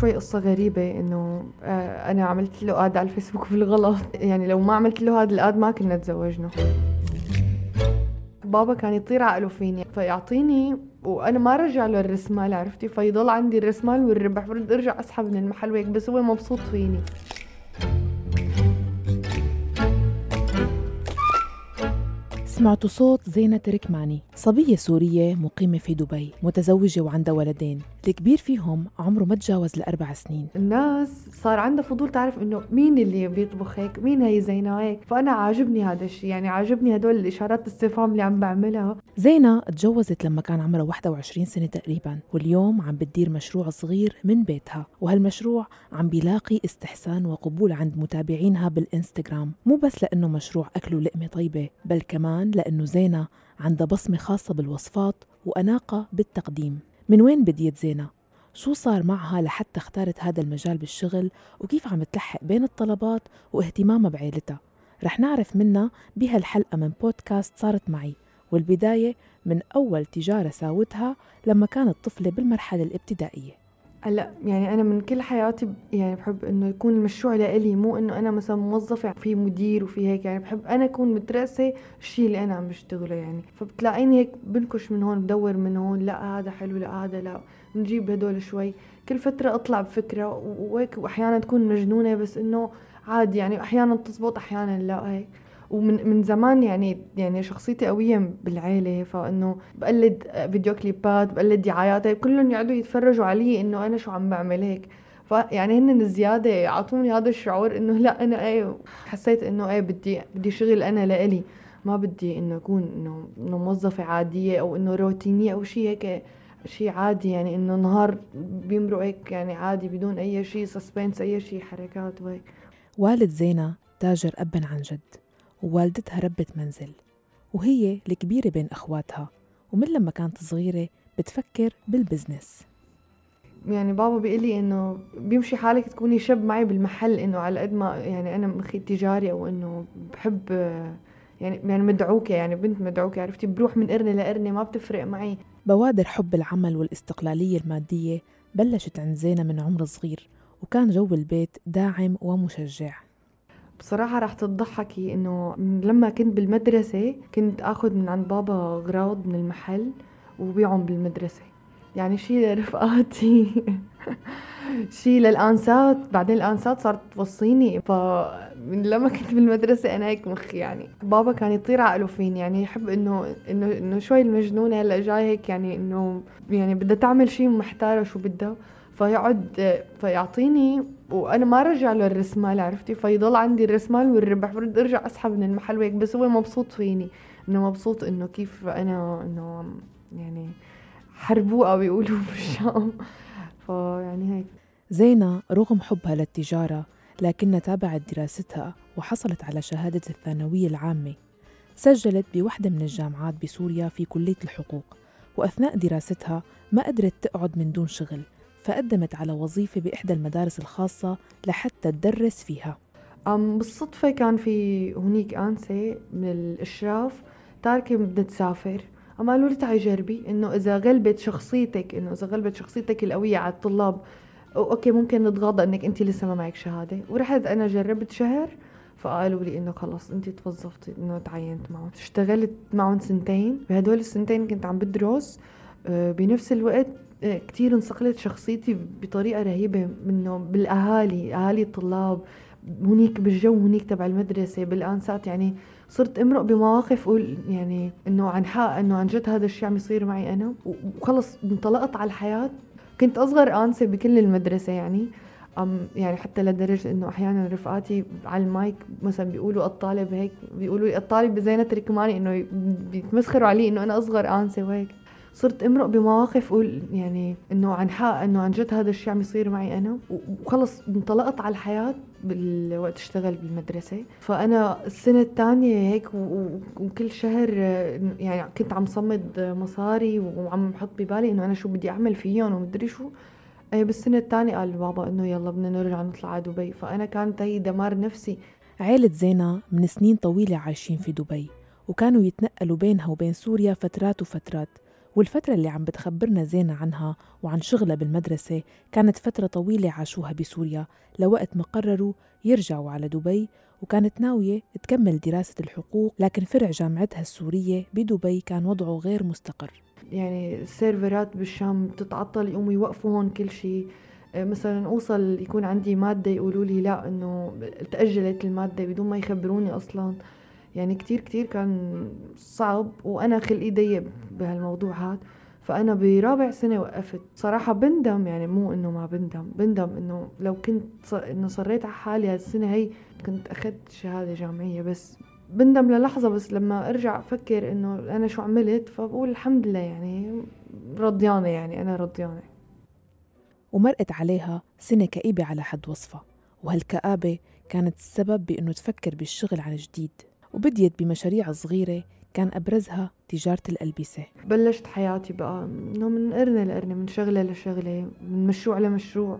شوي قصة غريبة إنه آه، أنا عملت له آد على الفيسبوك بالغلط. يعني لو ما عملت له هذا الآد ما كنا تزوجنا. بابا كان يطير عقله فيني. فيعطيني وأنا ما رجع له الرسمال عرفتي؟ فيضل عندي الرسمال والربح. برد أرجع أسحب من المحل وهيك بس هو مبسوط فيني. سمعتوا صوت زينة تركماني صبية سورية مقيمة في دبي متزوجة وعندها ولدين. الكبير فيهم عمره ما تجاوز الأربع سنين. الناس صار عندها فضول تعرف إنه مين اللي بيطبخ هيك مين هي زينة هيك. فأنا عاجبني هذا الشيء يعني عاجبني هدول الإشارات الاستفهام اللي عم بعملها. زينة تجوزت لما كان عمرها 21 سنة تقريبا واليوم عم بتدير مشروع صغير من بيتها. وهالمشروع عم بيلاقي استحسان وقبول عند متابعينها بالإنستغرام. مو بس لأنه مشروع أكل ولقمة طيبة بل كمان لأنه زينة عندها بصمة خاصة بالوصفات وأناقة بالتقديم. من وين بديت زينة؟ شو صار معها لحتى اختارت هذا المجال بالشغل؟ وكيف عم تلحق بين الطلبات واهتمامها بعيلتها؟ رح نعرف منها بهالحلقة من بودكاست صارت معي والبداية من أول تجارة ساوتها لما كانت طفلة بالمرحلة الابتدائية. هلأ يعني أنا من كل حياتي يعني بحب إنه يكون المشروع لإلي مو إنه أنا مثلا موظفة في مدير وفي هيك يعني بحب أنا أكون مترأسة الشيء اللي أنا عم بشتغله يعني. فبتلاقيني هيك بنكش من هون بدور من هون لأ هذا حلو لأ هذا لأ نجيب هدول شوي. كل فترة أطلع بفكرة وهيك واحيانا تكون مجنونة بس إنه عادي يعني أحيانا تزبط أحيانا لأ هيك. ومن من زمان يعني يعني شخصيتي قوية بالعيلة فإنه بقلد فيديو كليبات بقلد دعايات كلهم يقعدوا يتفرجوا علي إنه أنا شو عم بعمل هيك. فيعني هن الزيادة أعطوني هذا الشعور إنه لا أنا إيه حسيت إنه إيه بدي بدي شغل أنا لإلي. ما بدي إنه أكون انه إنه موظفة عادية أو إنه روتينية أو شيء هيك شيء عادي. يعني إنه نهار بيمرق هيك يعني عادي بدون أي شيء suspense أي شيء حركات وهيك. والد زينة تاجر أبا عن جد. ووالدتها ربة منزل وهي الكبيرة بين أخواتها ومن لما كانت صغيرة بتفكر بال business. يعني بابا بيقول لي إنه بيمشي حالك تكوني شب معي بالمحل إنه على قد ما يعني أنا مخي تجاري أو إنه بحب يعني يعني مدعوكه يعني بنت مدعوكه عرفتي؟ بروح من قرنة لقرنة ما بتفرق معي. بوادر حب العمل والاستقلالية المادية بلشت عند زينة من عمر صغير وكان جو البيت داعم ومشجع. بصراحة رح تضحكي إنه لما كنت بالمدرسة كنت آخذ من عند بابا اغراض من المحل وبيعهم بالمدرسة. يعني شي لرفقاتي. شي للأنسات. بعدين الأنسات صارت توصيني. ف لما كنت بالمدرسة أنا هيك مخي يعني. بابا كان يطير عقله فيني. يعني يحب إنه إنه إنه شوي المجنونة هلأ جاي هيك يعني إنه يعني بدها تعمل شيء محتارة شو بدها فيقعد فيعطيني وأنا ما رجع له الرسمال عرفتي؟ فيضل عندي الرسمال والربح برد أرجع أسحب من المحل وهيك. بس هو مبسوط فيني إنه مبسوط إنه كيف أنا إنه يعني حربوقة بيقولوا بالشام. فيعني هيك. زينة رغم حبها للتجارة لكنها تابعت دراستها وحصلت على شهادة الثانوية العامة. سجلت بوحدة من الجامعات بسوريا في كلية الحقوق وأثناء دراستها ما قدرت تقعد من دون شغل. فقدمت على وظيفة بإحدى المدارس الخاصة لحتى تدرس فيها. أم بالصدفة كان في هنيك أنسة من الإشراف تاركة بدها تسافر. أما قالوا لي تعي جربي إنه إذا غلبت شخصيتك إنه إذا غلبت شخصيتك القوية على الطلاب أوكي ممكن نتغاضى إنك أنت لسه ما معك شهادة. ورحت أنا جربت شهر فقالوا لي إنه خلص انت توظفتي إنه تعينت معهم. اشتغلت معهم سنتين. بهدول السنتين كنت عم بدرس آه، بنفس الوقت كتير انصقلت شخصيتي بطريقة رهيبة منه بالأهالي أهالي الطلاب هنيك بالجو هنيك تبع المدرسة. بالأنسات يعني صرت أمرق بمواقف أقول يعني إنه عن حق إنه عن جد هذا الشيء عم يصير معي أنا. وخلص انطلقت على الحياة. كنت أصغر آنسة بكل المدرسة يعني. أم يعني حتى لدرجة إنه أحيانا رفقاتي على المايك مثلا بيقولوا الطالب هيك بيقولوا لي الطالب بزينة تركماني إنه بيتمسخروا علي إنه أنا أصغر آنسة وهيك. صرت امرق بمواقف أقول يعني إنه عن حق إنه عن جد هذا الشيء عم يصير معي أنا. وخلص انطلقت على الحياة بالوقت اشتغل بالمدرسة. فأنا السنة الثانية هيك وكل شهر يعني كنت عم صمد مصاري وعم بحط ببالي إنه أنا شو بدي أعمل فيهم ومدري شو. إيه بالسنة الثانية قال بابا إنه يلا بدنا نرجع نطلع على دبي. فأنا كانت هي دمار نفسي. عيلة زينة من سنين طويلة عايشين في دبي وكانوا يتنقلوا بينها وبين سوريا فترات وفترات. والفترة اللي عم بتخبرنا زينة عنها وعن شغلها بالمدرسة كانت فترة طويلة عاشوها بسوريا لوقت ما قرروا يرجعوا على دبي وكانت ناوية تكمل دراسة الحقوق لكن فرع جامعتها السورية بدبي كان وضعه غير مستقر. يعني السيرفرات بالشام بتتعطل يقوموا يوقفوا هون كل شيء آه، مثلا أوصل يكون عندي مادة يقولوا لي لا إنه تأجلت المادة بدون ما يخبروني أصلا. يعني كتير كتير كان صعب وأنا خلقي ضيق بهالموضوع هذا فأنا برابع سنة وقفت. صراحة بندم يعني مو إنه ما بندم بندم إنه لو كنت إنه صريت على حالي هالسنة هي كنت أخذت شهادة جامعية. بس بندم للحظة بس لما أرجع أفكر إنه أنا شو عملت فبقول الحمد لله يعني رضيانة يعني أنا رضيانة. ومرقت عليها سنة كئيبة على حد وصفها وهالكآبة كانت السبب بأنه تفكر بالشغل عن جديد. وبديت بمشاريع صغيرة كان أبرزها تجارة الألبسة. بلشت حياتي بقى إنه من قرنة لقرنة من شغلة لشغلة من مشروع لمشروع.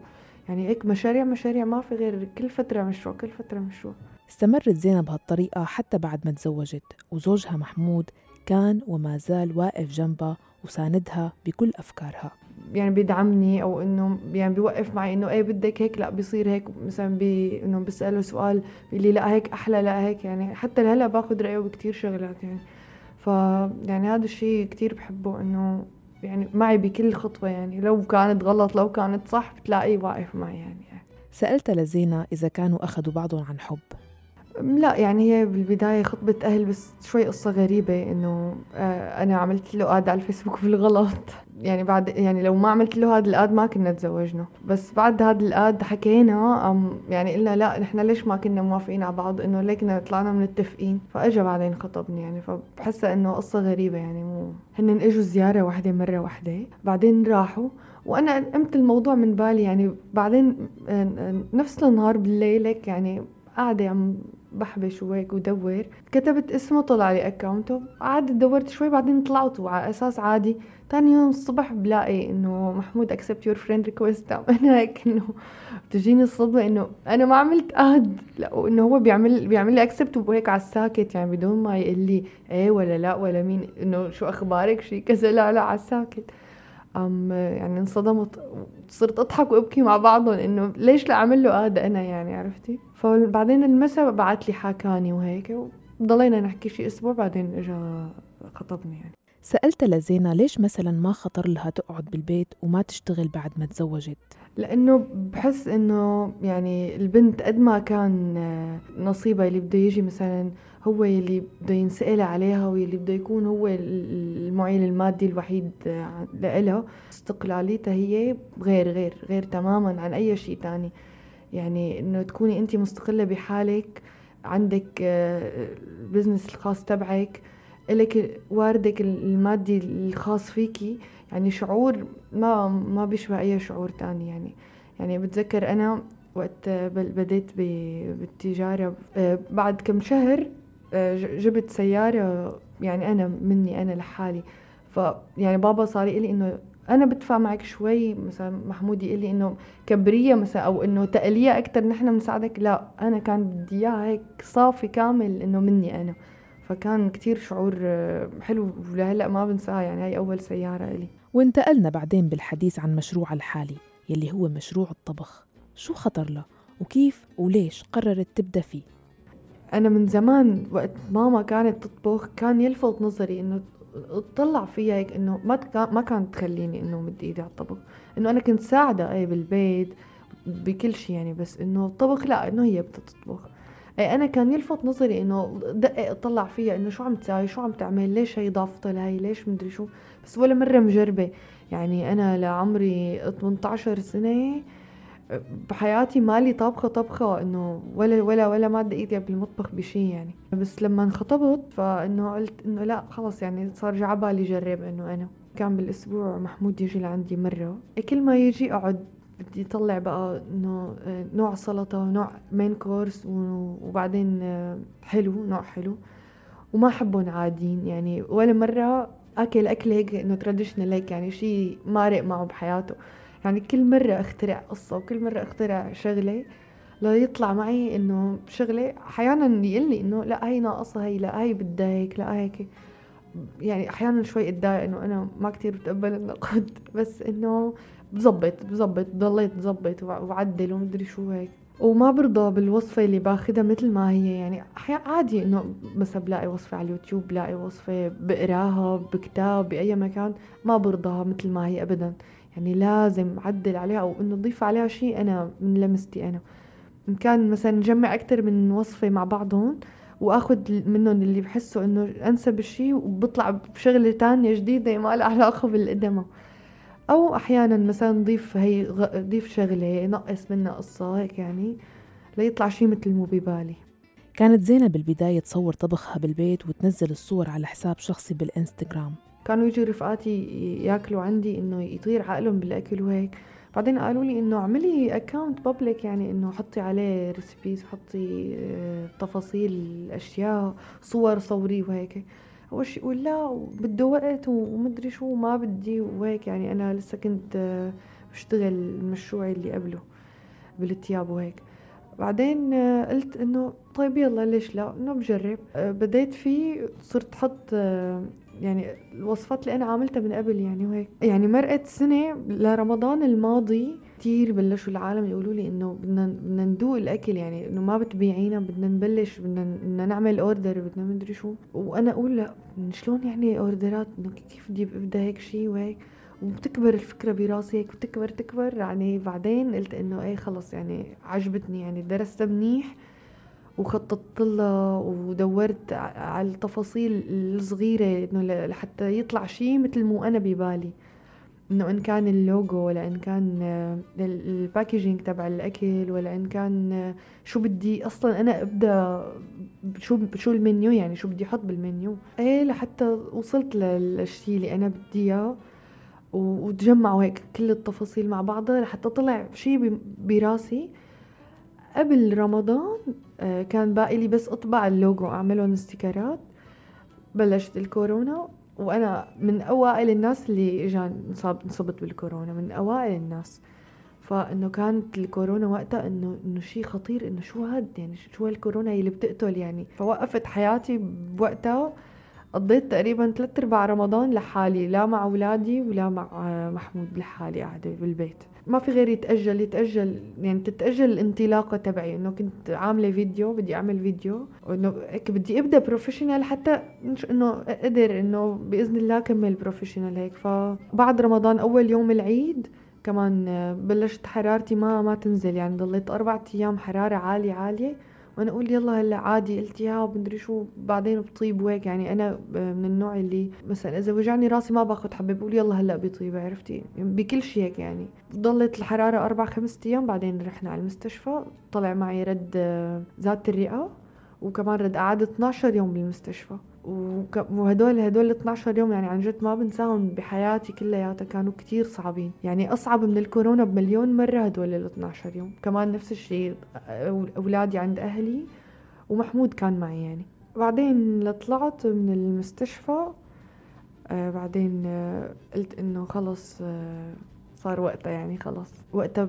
يعني هيك مشاريع مشاريع ما في غير كل فترة مشروع كل فترة مشروع. استمرت زينب بهالطريقة حتى بعد ما تزوجت وزوجها محمود كان وما زال واقف جنبها وساندها بكل أفكارها. يعني بيدعمني أو إنه يعني بيوقف معي إنه إيه بدك هيك؟ لا بيصير هيك مثلا بي إنه بساله سؤال بيقول لي لا هيك أحلى لا هيك يعني حتى لهلأ باخذ رأيه بكثير شغلات يعني. ف يعني هذا الشيء كثير بحبه إنه يعني معي بكل خطوة يعني. لو كانت غلط لو كانت صح بتلاقيه واقف معي يعني. سألت لزينة إذا كانوا أخذوا بعضهم عن حب. لا يعني هي بالبداية خطبة أهل بس شوي قصة غريبة إنه آه، أنا عملت له آد على الفيسبوك بالغلط. يعني بعد يعني لو ما عملت له هذا الآد ما كنا تزوجنا. بس بعد هذا الآد حكينا أم يعني قلنا لا نحن ليش ما كنا موافقين على بعض؟ إنه ليكنا طلعنا متفقين فأجا بعدين خطبني يعني فبحسها إنه قصة غريبة يعني مو هن إجوا زيارة واحدة مرة واحدة. بعدين راحوا وأنا قمت الموضوع من بالي يعني بعدين آه، نفس النهار بالليل هيك يعني قاعدة عم بحبش وهيك ودور. كتبت اسمه طلع لي اكاونته قعدت دورت شوي بعدين طلعت وعلى أساس عادي. تاني يوم الصبح بلاقي إنه محمود accepted your friend request أنا هيك إنه بتجيني الصدمة إنه أنا ما عملت add لا وإنه هو بيعمل بيعمل لي accept وهيك على الساكت. يعني بدون ما يقول لي إيه ولا لا ولا مين إنه شو أخبارك؟ شي كذا. لا لا على الساكت. أم يعني انصدمت صرت أضحك وأبكي مع بعضهم إنه ليش لا أعمل له هذا أنا يعني عرفتي؟ فبعدين المساء بعت لي حكاني وهيك وضلينا نحكي شي أسبوع بعدين اجى خطبني يعني. سألت لزينة ليش مثلا ما خطر لها تقعد بالبيت وما تشتغل بعد ما تزوجت؟ لأنه بحس إنه يعني البنت قد ما كان نصيبها اللي بده يجي مثلا هو اللي بده ينسأل عليها واللي بده يكون هو المعين المادي الوحيد لإلها. استقلاليتها هي غير غير غير تماما عن أي شيء تاني. يعني إنه تكوني أنت مستقلة بحالك عندك البزنس آه، الخاص تبعك إلك واردك المادي الخاص فيكي يعني شعور ما ما بيشبه أي شعور تاني يعني. يعني بتذكر أنا وقت بديت بالتجارة آه، بعد كم شهر آه، جبت سيارة يعني أنا مني أنا لحالي. ف يعني بابا صار يقول لي إنه أنا بدفع معك شوي مثلا محمود يقول لي إنه كبرية مثلا أو إنه تقلية أكثر نحن بنساعدك. لا أنا كان بدي إياها هيك صافي كامل إنه مني أنا. فكان كتير شعور آه، حلو ولهلأ ما بنساه يعني هاي أول سيارة إلي. وانتقلنا بعدين بالحديث عن مشروع الحالي يلي هو مشروع الطبخ. شو خطر له؟ وكيف؟ وليش قررت تبدأ فيه؟ أنا من زمان وقت ماما كانت تطبخ كان يلفت نظري إنه اطلع فيها هيك إنه ما ما كانت تخليني إنه مد إيدي على الطبخ. إنه أنا كنت ساعدة اي بالبيت بكل شيء يعني بس إنه الطبخ لا إنه هي بتطبخ اي أنا كان يلفت نظري إنه دقق اطلع فيها إنه شو عم تساوي شو عم تعمل ليش هي ضافطه لهي ليش مدري شو. بس ولا مرة مجربة. يعني أنا لعمري 18 سنة بحياتي مالي طبخه طبخة إنه ولا ولا ولا ماده ايدي بالمطبخ بشي يعني. بس لما انخطبت فإنه قلت إنه لا خلص يعني صار جا بالي جرب إنه أنا. كان بالأسبوع محمود يجي لعندي مرة. كل ما يجي أقعد بدي اطلع بقى إنه آه، نوع سلطة ونوع مين كورس وبعدين آه، حلو نوع حلو. وما احبهم عاديين يعني ولا مرة أكل اكل هيك إنه تراديشنال هيك يعني شيء مارق معه بحياته. يعني كل مرة أخترع قصة وكل مرة أخترع شغلة ليطلع معي إنه شغلة. أحيانا يقول لي إنه لا هي ناقصة هي لا هي بدها هيك لا هيك. يعني أحيانا شوي أتضايق إنه أنا ما كتير بتقبل النقد بس إنه بزبط بزبط ضليت بزبط وعدل ومدري شو هيك. وما برضى بالوصفة اللي باخدها مثل ما هي يعني عادي إنه بس بلاقي وصفة على اليوتيوب بلاقي وصفة بقراها بكتاب بأي مكان ما برضاها مثل ما هي أبدا. يعني لازم أعدل عليها أو إنه أضيف عليها شيء أنا من لمستي أنا. إن كان مثلا نجمع أكتر من وصفة مع بعضهم واخذ منهم اللي بحسه إنه أنسب شيء وبطلع بشغلة تانية جديدة ما لها علاقة بالقديمة أو أحيانا مثلا نضيف هي نضيف شغلة نقص منها قصة هيك يعني ليطلع شيء مثل مو ببالي. كانت زينة بالبداية تصور طبخها بالبيت وتنزل الصور على حساب شخصي بالإنستغرام. كانوا يجوا رفقاتي ياكلوا عندي إنه يطير عقلهم بالأكل وهيك. بعدين قالوا لي إنه اعملي account public يعني إنه حطي عليه recipes حطي آه، تفاصيل الأشياء صور صوري وهيك. اول شيء يقول؟ لا بده وقت ومدري شو ما بدي وهيك. يعني أنا لسه كنت آه، بشتغل المشروع اللي قبله بالتياب وهيك. بعدين آه، قلت إنه طيب يلا ليش لا إنه بجرب. بديت فيه صرت حط يعني الوصفات اللي أنا عاملتها من قبل يعني وهيك. يعني مرقت سنة لرمضان الماضي كتير بلشوا العالم يقولوا لي إنه بدنا بدنا ندوق الأكل يعني إنه ما بتبيعينا بدنا نبلش بدنا بدنا نعمل اوردر بدنا مدري شو. وأنا أقول لا شلون يعني order ات إنه كيف بدي أبدأ هيك شيء وهيك؟ وبتكبر الفكرة براسي هيك بتكبر تكبر. يعني بعدين قلت إنه إيه خلص يعني عجبتني يعني درستها منيح. وخططت لها ودورت على التفاصيل الصغيرة إنه لحتى يطلع شيء مثل مو أنا ببالي. إنه إن كان اللوجو ولا إن كان ال packaging تبع الأكل ولا إن كان شو بدي أصلا أنا أبدأ شو شو المنيو يعني شو بدي أحط بالمنيو. إيه لحتى وصلت للشيء اللي أنا بدي إياه وتجمعوا هيك كل التفاصيل مع بعضها لحتى طلع شيء براسي. قبل رمضان آه، كان باقي لي بس أطبع اللوجو اعملهم sticker ات. بلشت الكورونا وأنا من أوائل الناس اللي انصاب انصبت بالكورونا من أوائل الناس. فإنه كانت الكورونا وقتها إنه إنه شيء خطير إنه شو هاد يعني شو هالكورونا اللي بتقتل يعني. فوقفت حياتي بوقتها. قضيت تقريبا ثلاث أرباع رمضان لحالي لا مع أولادي ولا مع محمود لحالي قاعدة بالبيت. ما في غير يتأجل يتأجل يعني تتأجل الانطلاقه تبعي. إنه كنت عاملة فيديو بدي أعمل فيديو. إنه هيك بدي أبدأ professional حتى إنه أقدر إنه بإذن الله كمل professional هيك. فبعد رمضان أول يوم العيد كمان بلشت حرارتي ما ما تنزل. يعني ضليت أربع أيام حرارة عالية عالية. وأنا أقول يلا هلا عادي قلت يا ومدري شو. بعدين بطيب وهيك. يعني أنا من النوع اللي مثلا إذا وجعني راسي ما باخذ حبة بقول يلا هلا بيطيب عرفتي؟ بكل شيء هيك يعني. ضلت الحرارة أربع خمس أيام بعدين رحنا على المستشفى. طلع معي رد ذات الرئة وكمان رد قعدت 12 يوم بالمستشفى. وهدول هدول 12 يوم يعني عن جد ما بنساهم بحياتي كلياتها كانوا كتير صعبين. يعني أصعب من الكورونا بمليون مرة هدول ال 12 يوم. كمان نفس الشيء أولادي عند أهلي ومحمود كان معي يعني. بعدين طلعت من المستشفى آه بعدين آه قلت إنه خلص آه صار وقتها يعني خلص. وقتها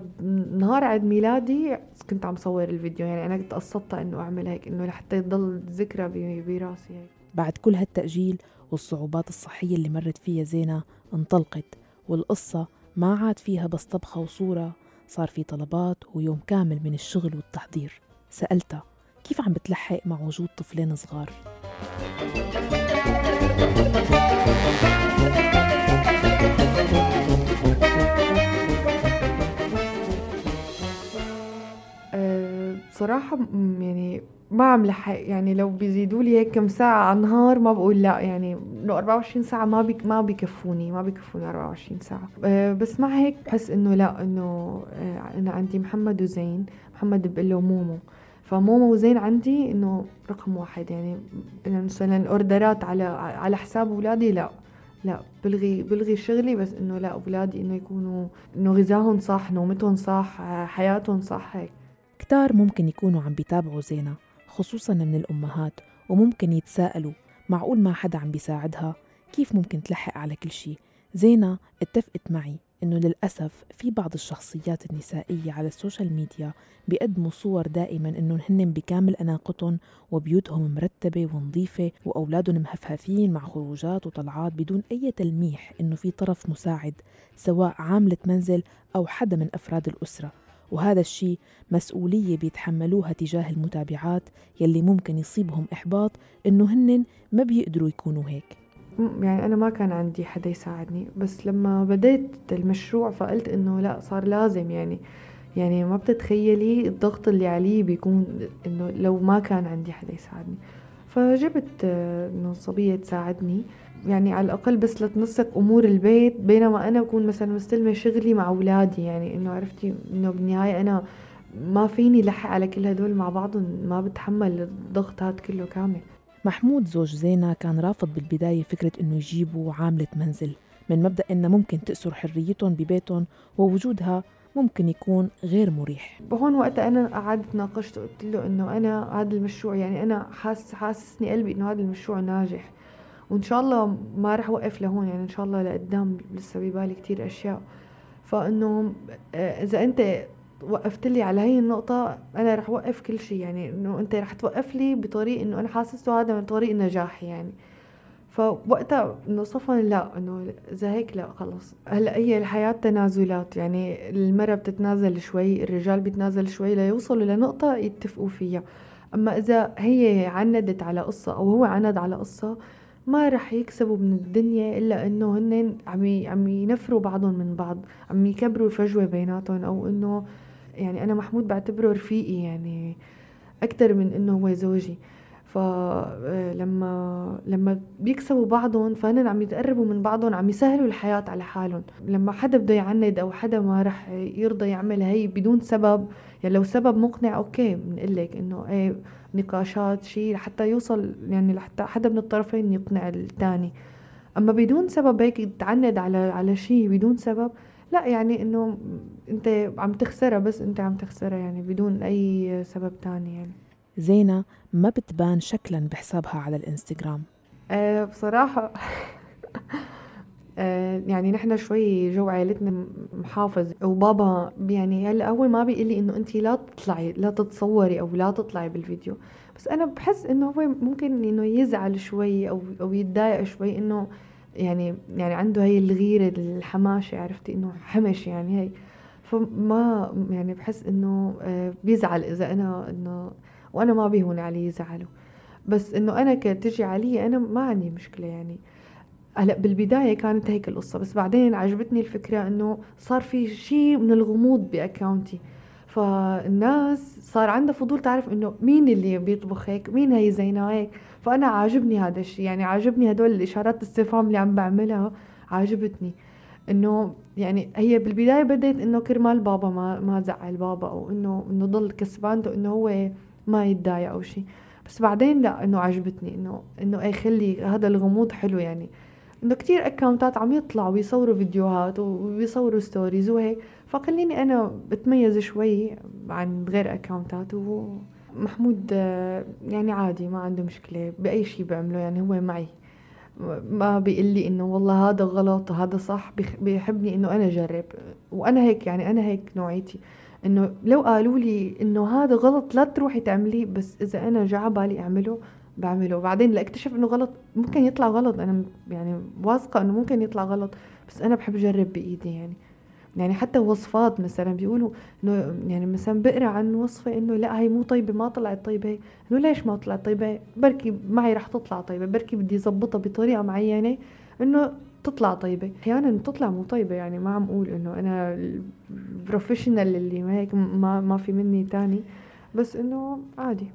نهار عيد ميلادي كنت عم صور الفيديو. يعني أنا كنت قصدتها إنه أعمل هيك إنه لحتى يضل ذكرى براسي هيك. بعد كل هالتأجيل والصعوبات الصحية اللي مرت فيها زينة انطلقت والقصة ما عاد فيها بس طبخة وصورة صار في طلبات ويوم كامل من الشغل والتحضير. سألتها كيف عم بتلحق مع وجود طفلين صغار؟ أه بصراحة يعني ما عم لحق يعني لو بيزيدوا لي هيك كم ساعة على النهار ما بقول لا يعني إنه 24 ساعة ما بيك ما بيكفوني ما بيكفوني 24 ساعة. أه بس مع هيك بحس إنه لا إنه أه أنا عندي محمد وزين محمد بقول له مومو. فمومو وزين عندي إنه رقم واحد يعني مثلا أوردرات على على حساب أولادي لا لا بلغي بلغي شغلي بس إنه لا أولادي إنه يكونوا إنه غذاهم صح نومتهم صح حياتهم صح هيك. كتار ممكن يكونوا عم بيتابعوا زينة. خصوصا من الأمهات وممكن يتساءلوا معقول ما حدا عم بيساعدها؟ كيف ممكن تلحق على كل شيء؟ زينة اتفقت معي إنه للأسف في بعض الشخصيات النسائية على السوشيال ميديا بيقدموا صور دائما إنه هن بكامل أناقتهم وبيوتهم مرتبة ونظيفة وأولادهم مهفهفين مع خروجات وطلعات بدون أي تلميح إنه في طرف مساعد سواء عاملة منزل أو حدا من أفراد الأسرة. وهذا الشيء مسؤولية بيتحملوها تجاه المتابعات يلي ممكن يصيبهم إحباط إنه هن ما بيقدروا يكونوا هيك. يعني أنا ما كان عندي حدا يساعدني بس لما بديت المشروع فقلت إنه لا صار لازم يعني يعني ما بتتخيلي الضغط اللي علي بيكون إنه لو ما كان عندي حدا يساعدني. فجبت إنه صبية تساعدني. يعني على الأقل بس لتنسق أمور البيت بينما أنا بكون مثلا مستلمة شغلي مع أولادي. يعني إنه عرفتي إنه بالنهاية أنا ما فيني لحق على كل هدول مع بعضهم ما بتحمل الضغط هاد كله كامل. محمود زوج زينة كان رافض بالبداية فكرة إنه يجيبوا عاملة منزل من مبدأ إنها ممكن تأسر حريتهم ببيتهم ووجودها ممكن يكون غير مريح. بهون وقتها أنا قعدت ناقشت قلت له إنه أنا هذا المشروع يعني أنا حاس حاسسني قلبي إنه هذا المشروع ناجح. وإن شاء الله ما رح أوقف لهون يعني إن شاء الله لقدام لسه ببالي كتير أشياء. فإنه آه، إذا أنت وقفت لي على هي النقطة أنا رح وقف كل شيء. يعني إنه أنت رح توقف لي بطريق إنه أنا حاسسته هذا من طريق نجاح يعني. فوقتها إنه صفن لا إنه إذا هيك لا خلص. هلأ هي الحياة تنازلات يعني المراه بتتنازل شوي الرجال بيتنازل شوي ليوصلوا لنقطة يتفقوا فيها. أما إذا هي عندت على قصة أو هو عند على قصة ما رح يكسبوا من الدنيا إلا إنه هن عم عم ينفروا بعضهم من بعض عم يكبروا الفجوة بيناتهم أو إنه يعني أنا محمود بعتبره رفيقي يعني أكثر من إنه هو زوجي. فلما آه، لما بيكسبوا بعضهم فهن عم يتقربوا من بعضهم عم يسهلوا الحياة على حالهم. لما حدا بده يعند أو حدا ما رح يرضى يعمل هي بدون سبب يعني لو سبب مقنع أوكي بنقول لك إنه إيه نقاشات شيء حتى يوصل يعني لحتى حدا من الطرفين يقنع الثاني أما بدون سبب هيك تعند على على شيء بدون سبب لا يعني إنه أنت عم تخسرها بس أنت عم تخسرها يعني بدون أي سبب تاني يعني. زينة ما بتبان شكلا بحسابها على الإنستغرام. أه بصراحة أه يعني نحن شوي جو عائلتنا محافظ وبابا يعني هلا هو ما بيقول لي إنه انت لا تطلعي لا تتصوري أو لا تطلعي بالفيديو. بس أنا بحس إنه هو ممكن إنه يزعل شوي أو أو يتضايق شوي إنه يعني يعني عنده هي الغيرة الحماشة عرفتي؟ إنه حمش يعني هي فما يعني بحس إنه آه، بيزعل إذا أنا إنه وأنا ما بيهون علي يزعله بس إنه أنا كتجي علي أنا ما عندي مشكلة يعني. هلأ بالبداية كانت هيك القصة بس بعدين عجبتني الفكرة إنه صار في شيء من الغموض بأكاونتي. فالناس صار عندها فضول تعرف إنه مين اللي بيطبخ هيك مين هي زينة هيك. فأنا عاجبني هذا الشيء يعني عاجبني هدول الإشارات الاستفهام اللي عم بعملها عاجبتني. إنه يعني هي بالبداية بدت إنه كرمال بابا ما ما زعل بابا أو إنه إنه ضل كسبان إنه هو ما يتضايق أو شيء بس بعدين لا إنه عجبتني إنه إنه اي خلي هذا الغموض حلو يعني. إنه كتير account ات عم يطلعوا ويصوروا فيديوهات ويصوروا stories وهيك. فخليني أنا بتميز شوي عن غير اكونتات ومحمود يعني عادي ما عنده مشكلة بأي شيء بعمله يعني هو معي. ما بيقول لي إنه والله هذا غلط وهذا صح بيحبني إنه أنا أجرب. وأنا هيك يعني أنا هيك نوعيتي. إنه لو قالوا لي إنه هذا غلط لا تروحي تعمليه بس إذا أنا جا بالي أعمله بعمله. وبعدين لأكتشف إنه غلط ممكن يطلع غلط. أنا يعني واثقة إنه ممكن يطلع غلط بس أنا بحب أجرب بإيدي يعني. يعني حتى وصفات مثلا بيقولوا إنه يعني مثلا بقرأ عن وصفة إنه لا هي مو طيبة ما طلعت طيبة. إنه ليش ما طلعت طيبة؟ بركي معي رح تطلع طيبة بركي بدي أظبطها بطريقة معينة. إنه تطلع طيبة. أحيانا تطلع مو طيبة يعني ما عم أقول إنه أنا البروفيشنال اللي ما هيك ما, ما في مني تاني بس إنه عادي.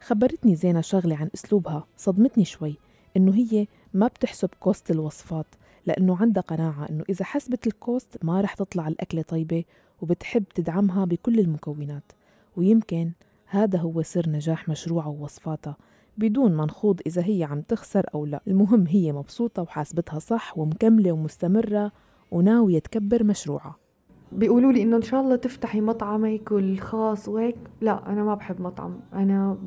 خبرتني زينة شغلة عن أسلوبها صدمتني شوي إنه هي ما بتحسب cost الوصفات لأنه عندها قناعة إنه إذا حسبت ال cost ما رح تطلع الأكلة طيبة وبتحب تدعمها بكل المكونات. ويمكن هذا هو سر نجاح مشروعها ووصفاتها. بدون ما نخوض إذا هي عم تخسر أو لا. المهم هي مبسوطة وحاسبتها صح ومكملة ومستمرة وناوية تكبر مشروعها. بيقولوا لي إنه إن شاء الله تفتحي مطعمك الخاص وهيك. لا أنا ما بحب مطعم. أنا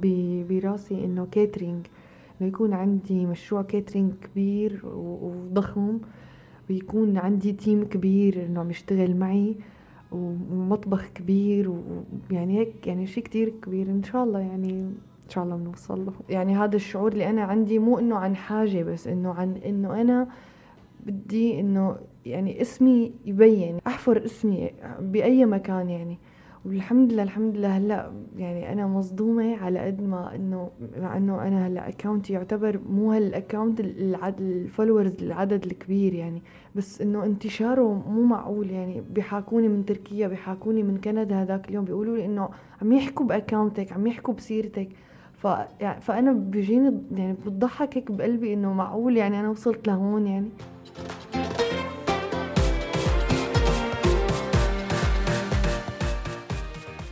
براسي إنه catering إنه يكون عندي مشروع catering كبير وضخم. ويكون عندي team كبير إنه عم يشتغل معي. ومطبخ كبير ويعني هيك يعني شيء كتير كبير. إن شاء الله يعني إن شاء الله بنوصل له. يعني هذا الشعور اللي أنا عندي مو إنه عن حاجة بس إنه عن إنه أنا بدي إنه يعني اسمي يبين أحفر اسمي بأي مكان يعني. والحمد لله الحمد لله هلأ يعني أنا مصدومة على قد ما إنه مع إنه أنا هلأ account ي يعتبر مو هال account ال followers العدد الكبير يعني. بس إنه انتشاره مو معقول يعني. بيحاكوني من تركيا بيحاكوني من كندا هذاك اليوم بيقولوا لي إنه عم يحكوا باكونتك عم يحكوا بسيرتك. فأنا بيجيني يعني بتضحك هيك بقلبي إنه معقول يعني أنا وصلت لهون يعني.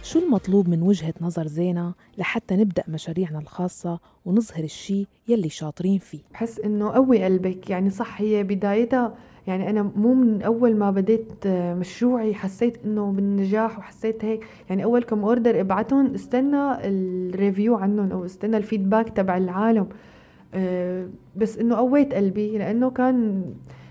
شو المطلوب من وجهة نظر زينة لحتى نبدأ مشاريعنا الخاصة ونظهر الشي يلي شاطرين فيه؟ بحس إنه قوي قلبك يعني صح هي بدايتها يعني أنا مو من أول ما بديت مشروعي حسيت إنه بالنجاح وحسيت هيك. يعني أول كم order ابعتهم استنى ال review عنهم أو استنى ال feedback تبع العالم. أه، بس إنه قويت قلبي لأنه كان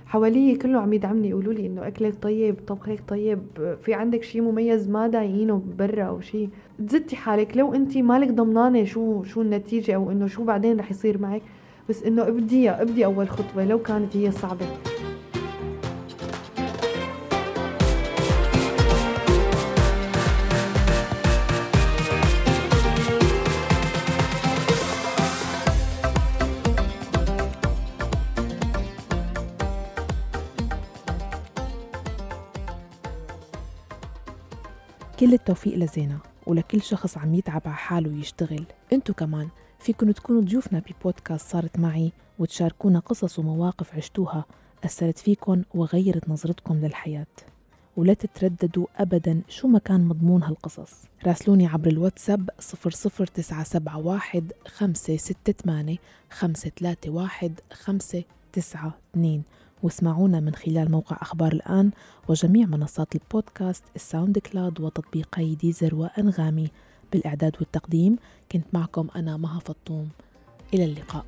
حوالي كله عم يدعمني يقولوا لي إنه أكلك طيب طبخك طيب في عندك شيء مميز ما دايينه برا أو شيء تزتي حالك لو أنت مالك ضمنانة شو شو النتيجة أو إنه شو بعدين رح يصير معك. بس إنه ابديها ابدي أول خطوة لو كانت هي صعبة. كل التوفيق لزينة ولكل شخص عم يتعب على حاله ويشتغل انتو كمان فيكن تكونوا ضيوفنا ببودكاست صارت معي وتشاركونا قصص ومواقف عشتوها أثرت فيكن وغيرت نظرتكم للحياة. ولا تترددوا أبدا شو ما كان مضمون هالقصص. راسلوني عبر الواتساب 00971 568 531 592 واسمعونا من خلال موقع أخبار الآن وجميع منصات البودكاست الساوند كلاود وتطبيقي ديزر وأنغامي. بالإعداد والتقديم كنت معكم أنا مها فطوم. إلى اللقاء.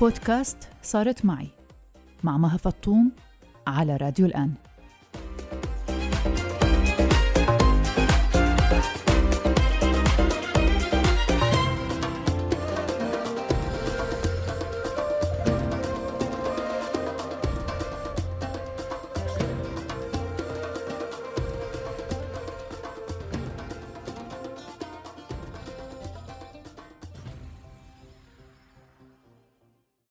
بودكاست صارت معي. مع مها فطوم على راديو الآن.